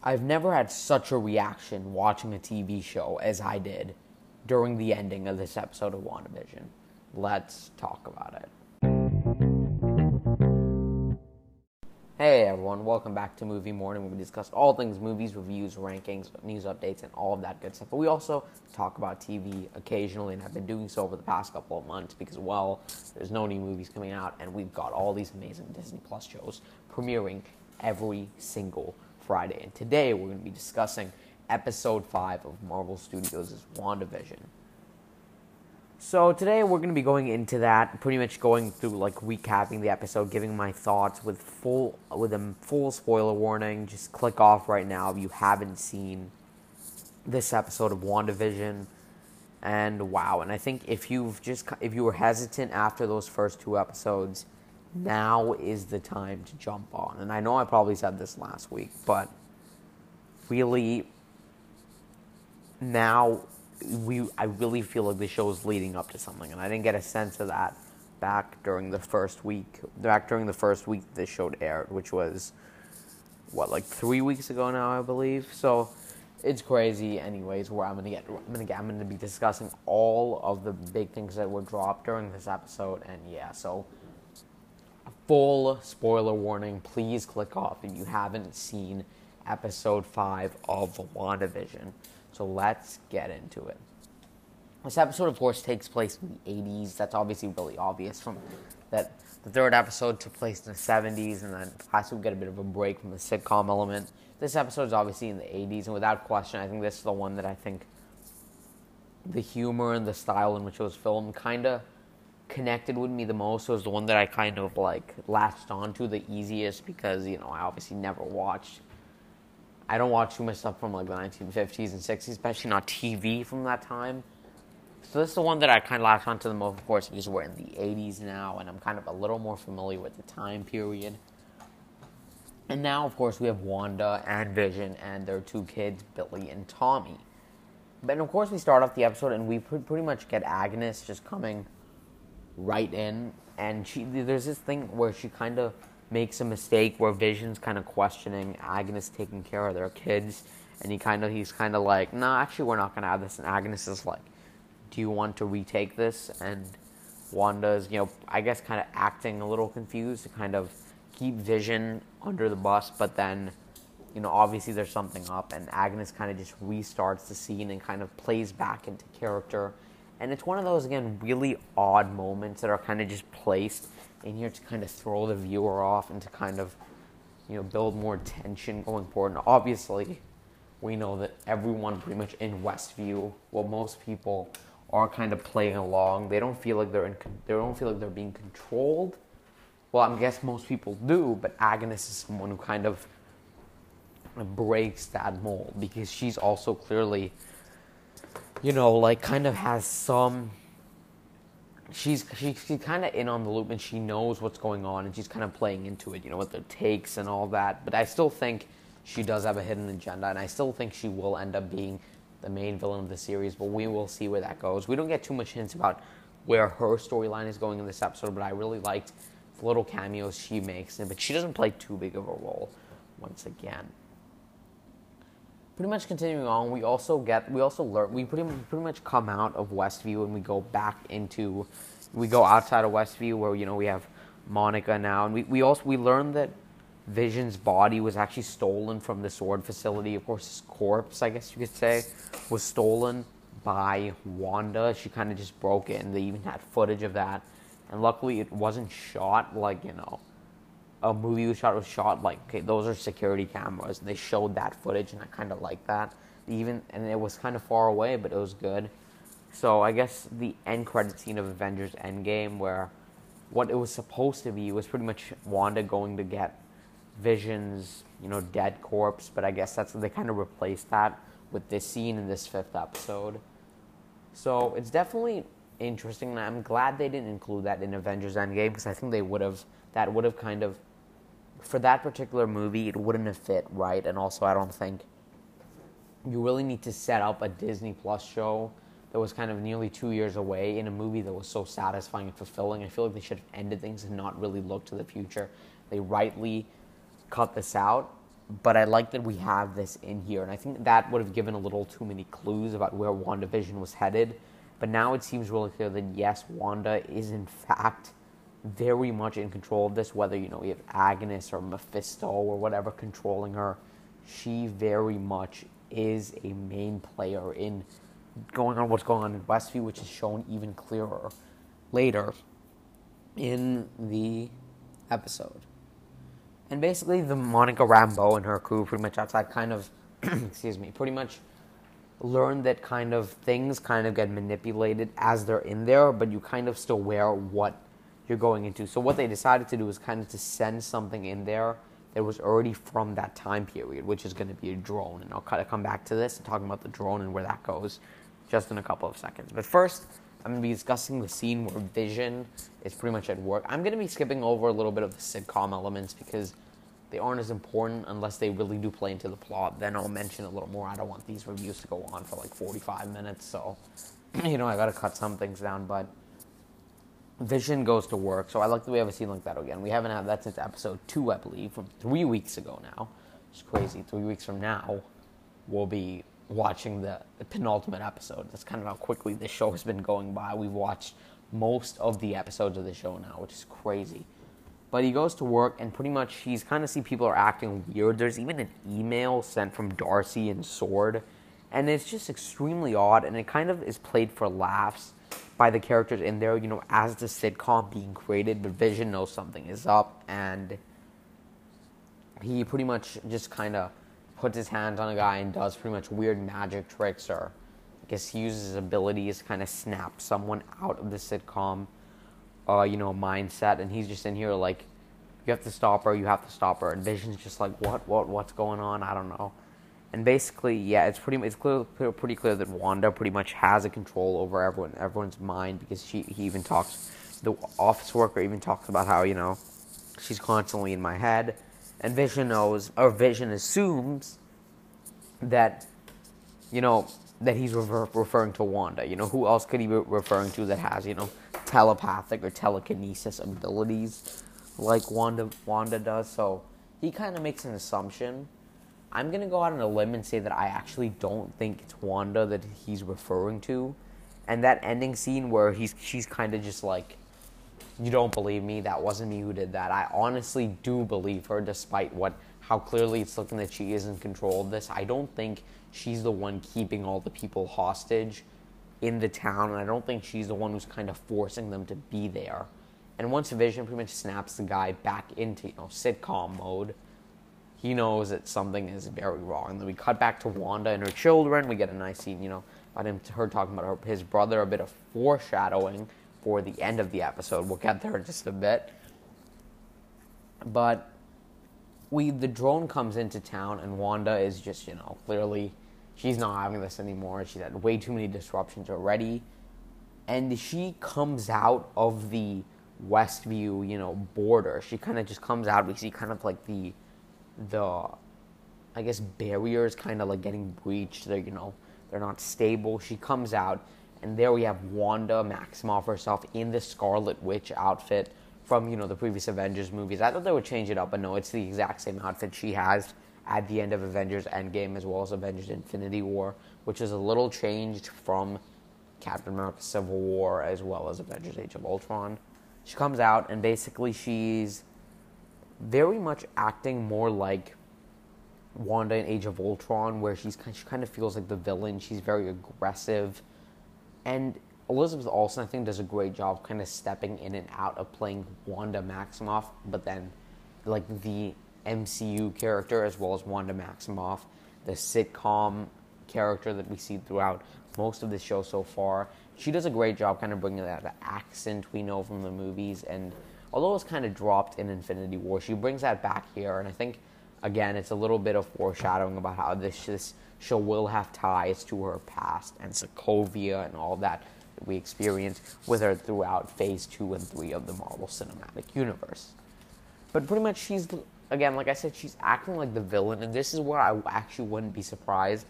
I've never had such a reaction watching a TV show as I did during the ending of this episode of WandaVision. Let's talk about it. Hey everyone, welcome back to Movie Morning where we discuss all things movies, reviews, rankings, news updates, and all of that good stuff. But we also talk about TV occasionally, and I've been doing so over the past couple of months because, well, there's no new movies coming out, and we've got all these amazing Disney Plus shows premiering every single Friday. And today we're going to be discussing episode 5 of Marvel Studios' WandaVision. So today we're going to be going into that, pretty much going through like recapping the episode, giving my thoughts with full with a full spoiler warning. Just click off right now if you haven't seen this episode of WandaVision. And wow, and I think if you've just if you were hesitant after those first two episodes, now is the time to jump on. And I know I probably said this last week, but really now we I really feel like the show is leading up to something, and I didn't get a sense of that back during the first week. Back during the first week this show aired, which was what like three weeks ago now, I believe. So it's crazy. Anyways, where I'm gonna get, I'm gonna get, I'm gonna be discussing all of the big things that were dropped during this episode, and yeah, so full spoiler warning. Please click off if you haven't seen episode 5 of WandaVision. So let's get into it. This episode, of course, takes place in the 80s. That's obviously really obvious from that the third episode took place in the 70s, and then last we get a bit of a break from the sitcom element. This episode is obviously in the 80s, and without question, I think this is the one that I think the humor and the style in which it was filmed kind of connected with me the most. Was the one that I kind of like latched onto the easiest because you know I obviously never watched. I don't watch too much stuff from like the 1950s and 60s, especially not TV from that time. So this is the one that I kind of latched onto the most, of course, because we're in the 80s now, and I'm kind of a little more familiar with the time period. And now, of course, we have Wanda and Vision and their two kids, Billy and Tommy. But of course, we start off the episode and we pretty much get Agnes just coming right in, and she there's this thing where she kind of makes a mistake where Vision's kind of questioning Agnes taking care of their kids, and he kind of he's kind of like, no, nah, actually we're not gonna have this, and Agnes is like, do you want to retake this? And Wanda's you know I guess kind of acting a little confused to kind of keep Vision under the bus, but then you know, obviously there's something up, and Agnes kind of just restarts the scene and kind of plays back into character and it's one of those, again, really odd moments that are kind of just placed in here to kind of throw the viewer off and to kind of, you know, build more tension going forward. And obviously, we know that everyone pretty much in Westview, well, most people are kind of playing along. They don't feel like they're in, they don't feel like they're being controlled. Well, I guess most people do, but Agnes is someone who kind of breaks that mold because she's also clearly you know, like kind of has some. She's she, she's kind of in on the loop and she knows what's going on and she's kind of playing into it, you know, with the takes and all that. But I still think she does have a hidden agenda, and I still think she will end up being the main villain of the series. But we will see where that goes. We don't get too much hints about where her storyline is going in this episode, but I really liked the little cameos she makes. But she doesn't play too big of a role once again pretty much continuing on, we also get we also learn we pretty pretty much come out of Westview and we go back into we go outside of Westview where you know we have Monica now and we, we also we learn that Vision's body was actually stolen from the SWORD facility. Of course, his corpse, I guess you could say, was stolen by Wanda. She kind of just broke it, and they even had footage of that. And luckily, it wasn't shot like you know a movie was shot was shot like okay, those are security cameras, and they showed that footage, and I kind of like that. Even and it was kind of far away, but it was good. So I guess the end credit scene of Avengers Endgame, where what it was supposed to be was pretty much Wanda going to get Vision's, you know, dead corpse, but I guess that's they kind of replaced that with this scene in this fifth episode. So it's definitely interesting. I'm glad they didn't include that in Avengers Endgame because I think they would have that would have kind of for that particular movie, it wouldn't have fit right. And also, I don't think you really need to set up a Disney Plus show that was kind of nearly two years away in a movie that was so satisfying and fulfilling. I feel like they should have ended things and not really looked to the future. They rightly cut this out. but I like that we have this in here, and I think that would have given a little too many clues about where WandaVision was headed. But now it seems really clear that yes, Wanda is in fact very much in control of this, whether you know we have Agnes or Mephisto or whatever controlling her. She very much is a main player in going on what's going on in Westview, which is shown even clearer later in the episode. And basically, the Monica Rambeau and her crew, pretty much outside, kind of, excuse me, pretty much learn that kind of things kind of get manipulated as they're in there, but you kind of still wear what you're going into. So what they decided to do is kind of to send something in there that was already from that time period, which is going to be a drone. And I'll kind of come back to this and talking about the drone and where that goes just in a couple of seconds. But first, I'm going to be discussing the scene where Vision is pretty much at work. I'm going to be skipping over a little bit of the sitcom elements because they aren't as important unless they really do play into the plot. Then I'll mention a little more. I don't want these reviews to go on for like 45 minutes, so you know I got to cut some things down. But Vision goes to work, so I like that we have a scene like that again. We haven't had that since episode two, I believe, from three weeks ago now. It's crazy. Three weeks from now, we'll be watching the, the penultimate episode. That's kind of how quickly this show has been going by. We've watched most of the episodes of the show now, which is crazy. But he goes to work, and pretty much he's kind of see people are acting weird. There's even an email sent from Darcy and SWORD, and it's just extremely odd. And it kind of is played for laughs by the characters in there. You know, as the sitcom being created, but Vision knows something is up, and he pretty much just kind of puts his hands on a guy and does pretty much weird magic tricks, or I guess he uses his abilities to kind of snap someone out of the sitcom uh, you know, mindset, and he's just in here like, you have to stop her, you have to stop her, and Vision's just like, what, what, what's going on? I don't know. And basically, yeah, it's pretty, it's clear, pretty clear that Wanda pretty much has a control over everyone, everyone's mind because she, he even talks, the office worker even talks about how you know, she's constantly in my head, and Vision knows, or Vision assumes that, you know, that he's refer- referring to Wanda. You know, who else could he be referring to that has, you know, telepathic or telekinesis abilities like Wanda Wanda does. So he kind of makes an assumption. I'm gonna go out on a limb and say that I actually don't think it's Wanda that he's referring to, and that ending scene where he's she's kind of just like, "You don't believe me? That wasn't me who did that." I honestly do believe her, despite what how clearly it's looking that she is in control of this. I don't think she's the one keeping all the people hostage in the town, and I don't think she's the one who's kind of forcing them to be there. And once Vision pretty much snaps the guy back into you know sitcom mode, he knows that something is very wrong. And then we cut back to Wanda and her children. We get a nice scene, you know, about him, her talking about her, his brother, a bit of foreshadowing for the end of the episode. We'll get there in just a bit. But we the drone comes into town and Wanda is just you know clearly she's not having this anymore. She's had way too many disruptions already. And she comes out of the Westview, you know, border. She kind of just comes out. We see kind of like the, the, I guess barriers kind of like getting breached. They're you know they're not stable. She comes out, and there we have Wanda Maximoff herself in the Scarlet Witch outfit from you know the previous Avengers movies. I thought they would change it up, but no, it's the exact same outfit she has at the end of Avengers Endgame as well as Avengers Infinity War, which is a little changed from Captain America Civil War as well as Avengers Age of Ultron. She comes out and basically she's very much acting more like Wanda in Age of Ultron, where she's she kind of feels like the villain. She's very aggressive, and Elizabeth Olsen I think does a great job kind of stepping in and out of playing Wanda Maximoff, but then like the MCU character as well as Wanda Maximoff, the sitcom character that we see throughout most of the show so far. She does a great job kind of bringing that accent we know from the movies, and although it's kind of dropped in Infinity War, she brings that back here, and I think again it's a little bit of foreshadowing about how this, this show will have ties to her past and Sokovia and all that we experience with her throughout Phase Two and Three of the Marvel Cinematic Universe. But pretty much she's again, like I said, she's acting like the villain, and this is where I actually wouldn't be surprised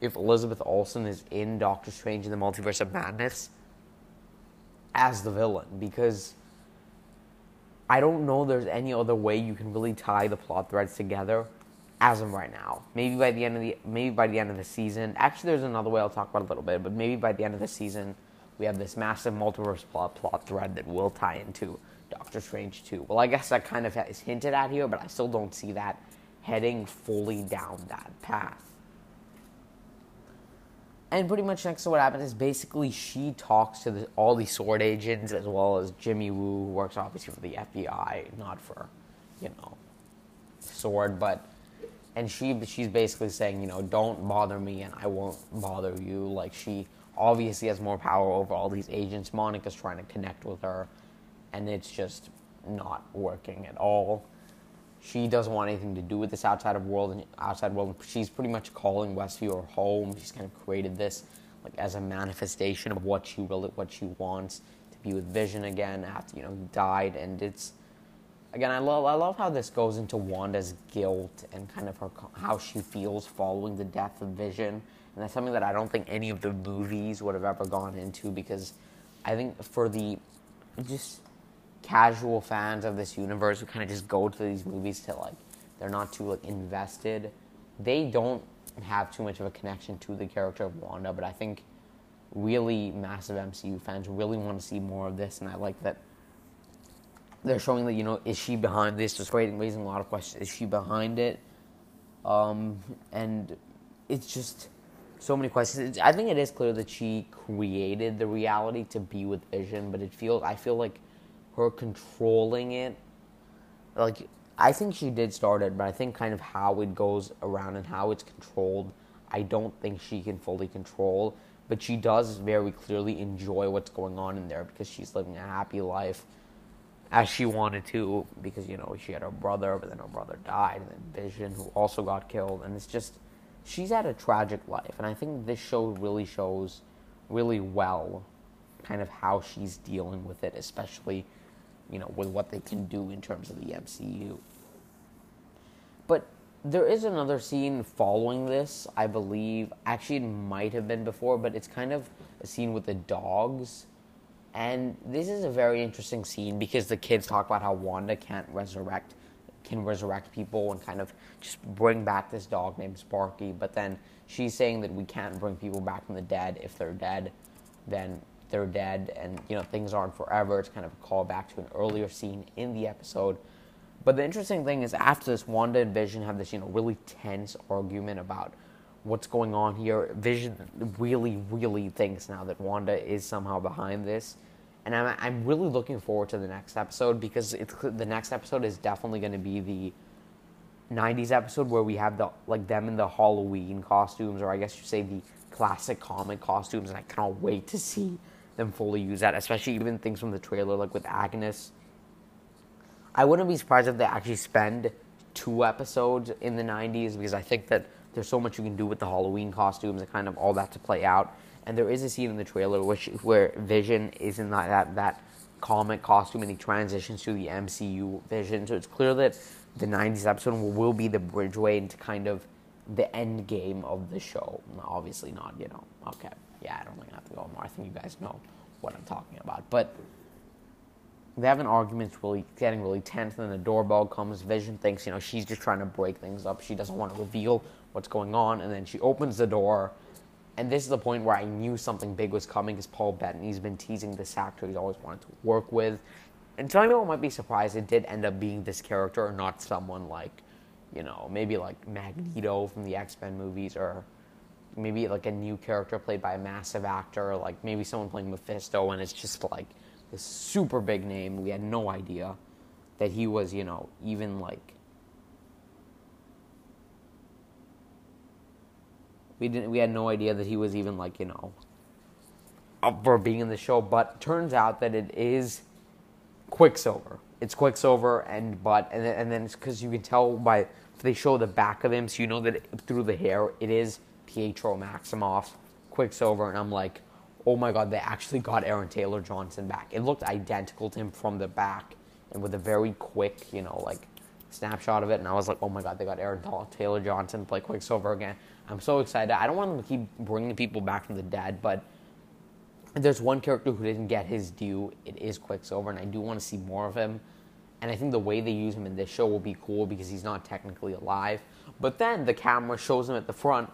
if Elizabeth Olsen is in Doctor Strange in the Multiverse of Madness as the villain, because I don't know there's any other way you can really tie the plot threads together as of right now. Maybe by the end of the maybe by the end of the season. Actually, there's another way I'll talk about a little bit, but maybe by the end of the season, we have this massive multiverse plot, plot thread that will tie into Doctor Strange 2. Well, I guess that kind of is hinted at here, but I still don't see that heading fully down that path. And pretty much next to what happens is basically she talks to the, all these SWORD agents as well as Jimmy Woo, who works obviously for the FBI, not for, you know, SWORD, but and she she's basically saying, you know, don't bother me and I won't bother you. Like she obviously has more power over all these agents. Monica's trying to connect with her, and it's just not working at all. She doesn't want anything to do with this outside of world and outside world. She's pretty much calling Westview her home. She's kind of created this like as a manifestation of what she really what she wants to be with Vision again after you know he died, and it's again, I love I love how this goes into Wanda's guilt and kind of her how she feels following the death of Vision, and that's something that I don't think any of the movies would have ever gone into because I think for the just casual fans of this universe who kind of just go to these movies to like they're not too like invested, they don't have too much of a connection to the character of Wanda, but I think really massive MCU fans really want to see more of this, and I like that they're showing that you know is she behind this? Just raising raising a lot of questions. Is she behind it? Um, and it's just so many questions. I think it is clear that she created the reality to be with Vision, but it feels I feel like her controlling it, like I think she did start it, but I think kind of how it goes around and how it's controlled, I don't think she can fully control. But she does very clearly enjoy what's going on in there because she's living a happy life as she wanted to because you know she had her brother, but then her brother died, and then Vision, who also got killed, and it's just she's had a tragic life, and I think this show really shows really well kind of how she's dealing with it, especially you know with what they can do in terms of the MCU. But there is another scene following this, I believe. Actually, it might have been before, but it's kind of a scene with the dogs and this is a very interesting scene because the kids talk about how Wanda can't resurrect can resurrect people and kind of just bring back this dog named Sparky. But then she's saying that we can't bring people back from the dead. If they're dead, then they're dead, and you know things aren't forever. It's kind of a callback to an earlier scene in the episode. But the interesting thing is, after this, Wanda and Vision have this you know really tense argument about what's going on here. Vision really, really thinks now that Wanda is somehow behind this and I'm, I'm really looking forward to the next episode because it's, the next episode is definitely going to be the 90s episode where we have the like them in the Halloween costumes, or I guess you say the classic comic costumes, and I cannot wait to see them fully use that, especially even things from the trailer, like with Agnes. I wouldn't be surprised if they actually spend two episodes in the 90s because I think that there's so much you can do with the Halloween costumes and kind of all that to play out and there is a scene in the trailer which where Vision is in that, that that comic costume and he transitions to the MCU Vision. So it's clear that the '90s episode will be the bridgeway into kind of the end game of the show. Obviously not, you know. Okay, yeah, I don't think I have to go more. I think you guys know what I'm talking about, but. They have an argument, really getting really tense, and then the doorbell comes. Vision thinks, you know, she's just trying to break things up. She doesn't want to reveal what's going on, and then she opens the door, and this is the point where I knew something big was coming because Paul Bettany's been teasing this actor he's always wanted to work with. And some people might be surprised it did end up being this character and not someone like, you know, maybe like Magneto from the X Men movies or maybe like a new character played by a massive actor, like maybe someone playing Mephisto and it's just like this super big name. We had no idea that he was, you know, even like We didn't. We had no idea that he was even like you know up for being in the show. But turns out that it is Quicksilver. It's Quicksilver and but and then, and then it's because you can tell by they show the back of him, so you know that through the hair it is Pietro Maximoff, Quicksilver, and I'm like, oh my god, they actually got Aaron Taylor Johnson back. It looked identical to him from the back, and with a very quick, you know, like snapshot of it, and I was like, oh my god, they got Aaron Taylor Johnson to play Quicksilver again. I'm so excited. I don't want them to keep bringing people back from the dead, but there's one character who didn't get his due. It is Quicksilver, and I do want to see more of him. And I think the way they use him in this show will be cool because he's not technically alive. But then the camera shows him at the front,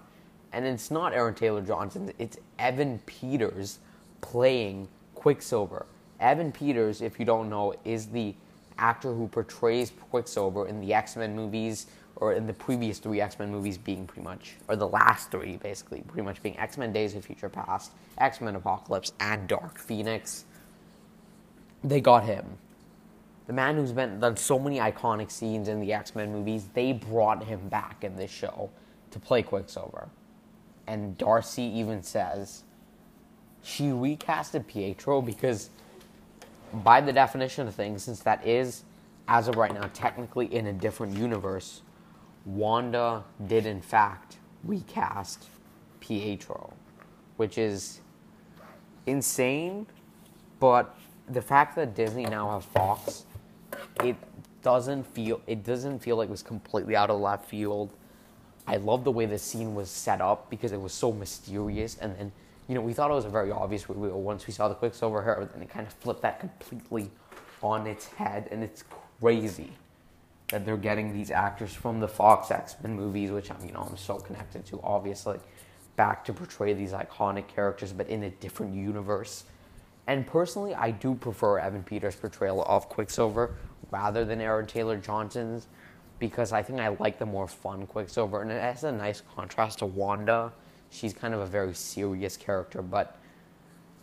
and it's not Aaron Taylor Johnson, it's Evan Peters playing Quicksilver. Evan Peters, if you don't know, is the actor who portrays Quicksilver in the X Men movies, or in the previous three X Men movies being pretty much, or the last three basically, pretty much being X Men Days of Future Past, X Men Apocalypse, and Dark Phoenix. They got him. The man who's been done so many iconic scenes in the X Men movies, they brought him back in this show to play Quicksilver. And Darcy even says she recasted Pietro because, by the definition of things, since that is, as of right now, technically in a different universe, Wanda did in fact recast Pietro, which is insane. But the fact that Disney now have Fox, it doesn't feel it doesn't feel like it was completely out of left field. I love the way the scene was set up because it was so mysterious, and then you know we thought it was a very obvious reveal once we saw the Quicksilver hair, and it kind of flipped that completely on its head, and it's crazy that they're getting these actors from the Fox X Men movies, which I'm you know I'm so connected to, obviously, back to portray these iconic characters, but in a different universe. And personally, I do prefer Evan Peters' portrayal of Quicksilver rather than Aaron Taylor Johnson's because I think I like the more fun Quicksilver, and it has a nice contrast to Wanda. She's kind of a very serious character, but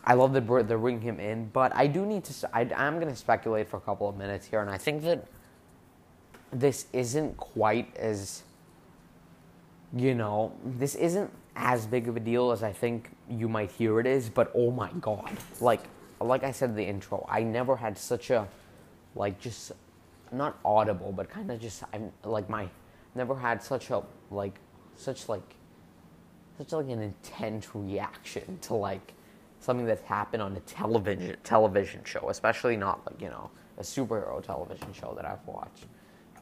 I love that they're bringing him in. But I do need to. I, I'm going to speculate for a couple of minutes here, and I think that this isn't quite as you know this isn't as big of a deal as I think you might hear it is, but oh my god. Like like I said in the intro, I never had such a like just not audible, but kind of just I'm like my never had such a like such like such like an intense reaction to like something that's happened on a television television show, especially not like, you know, a superhero television show that I've watched.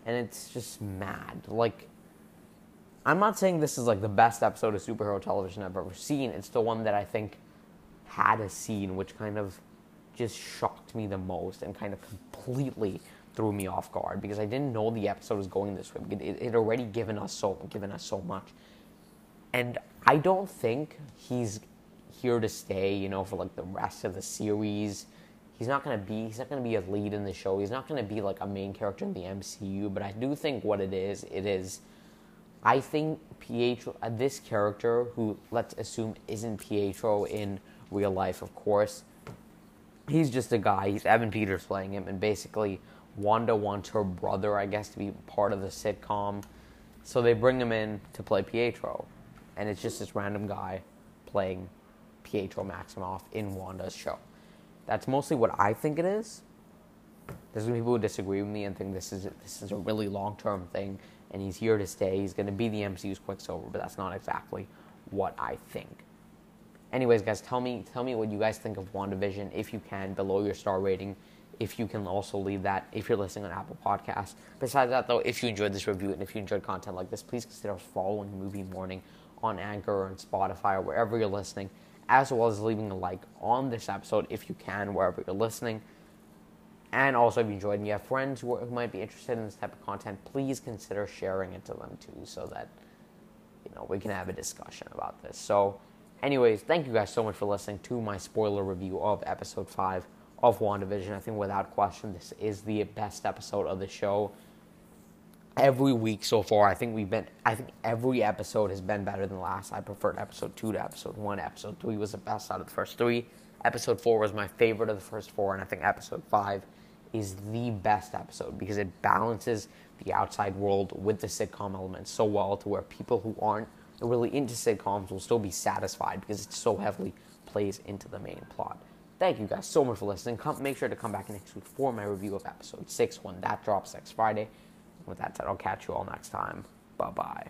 And it's just mad. Like I'm not saying this is like the best episode of superhero television I've ever seen. It's the one that I think had a scene which kind of just shocked me the most and kind of completely threw me off guard because I didn't know the episode was going this way. It had already given us so given us so much, and I don't think he's here to stay. You know, for like the rest of the series. He's not gonna be. He's not gonna be a lead in the show. He's not gonna be like a main character in the MCU. But I do think what it is, it is I think Pietro, uh, this character, who let's assume isn't Pietro in real life, of course, he's just a guy. He's Evan Peters playing him, and basically, Wanda wants her brother, I guess, to be part of the sitcom. So they bring him in to play Pietro, and it's just this random guy playing Pietro Maximoff in Wanda's show. That's mostly what I think it is. There's gonna be people who disagree with me and think this is this is a really long term thing and he's here to stay. He's going to be the MCU's Quicksilver, but that's not exactly what I think. Anyways, guys, tell me tell me what you guys think of WandaVision if you can below your star rating. If you can also leave that if you're listening on Apple Podcasts. Besides that, though, if you enjoyed this review and if you enjoyed content like this, please consider following Movie Morning on Anchor or on Spotify or wherever you're listening, as well as leaving a like on this episode if you can, wherever you're listening. And also, if you enjoyed and you have friends who, might be interested in this type of content, please consider sharing it to them too, so that you know we can have a discussion about this. So, anyways, thank you guys so much for listening to my spoiler review of episode five of WandaVision. I think without question, this is the best episode of the show. Every week so far, I think we've been. I think every episode has been better than the last. I preferred episode two to episode one. Episode three was the best out of the first three. Episode four was my favorite of the first four, and I think episode five is the best episode because it balances the outside world with the sitcom elements so well to where people who aren't really into sitcoms will still be satisfied because it so heavily plays into the main plot. Thank you guys so much for listening. Come, make sure to come back next week for my review of episode 6 when that drops next Friday. With that said, I'll catch you all next time. Bye bye.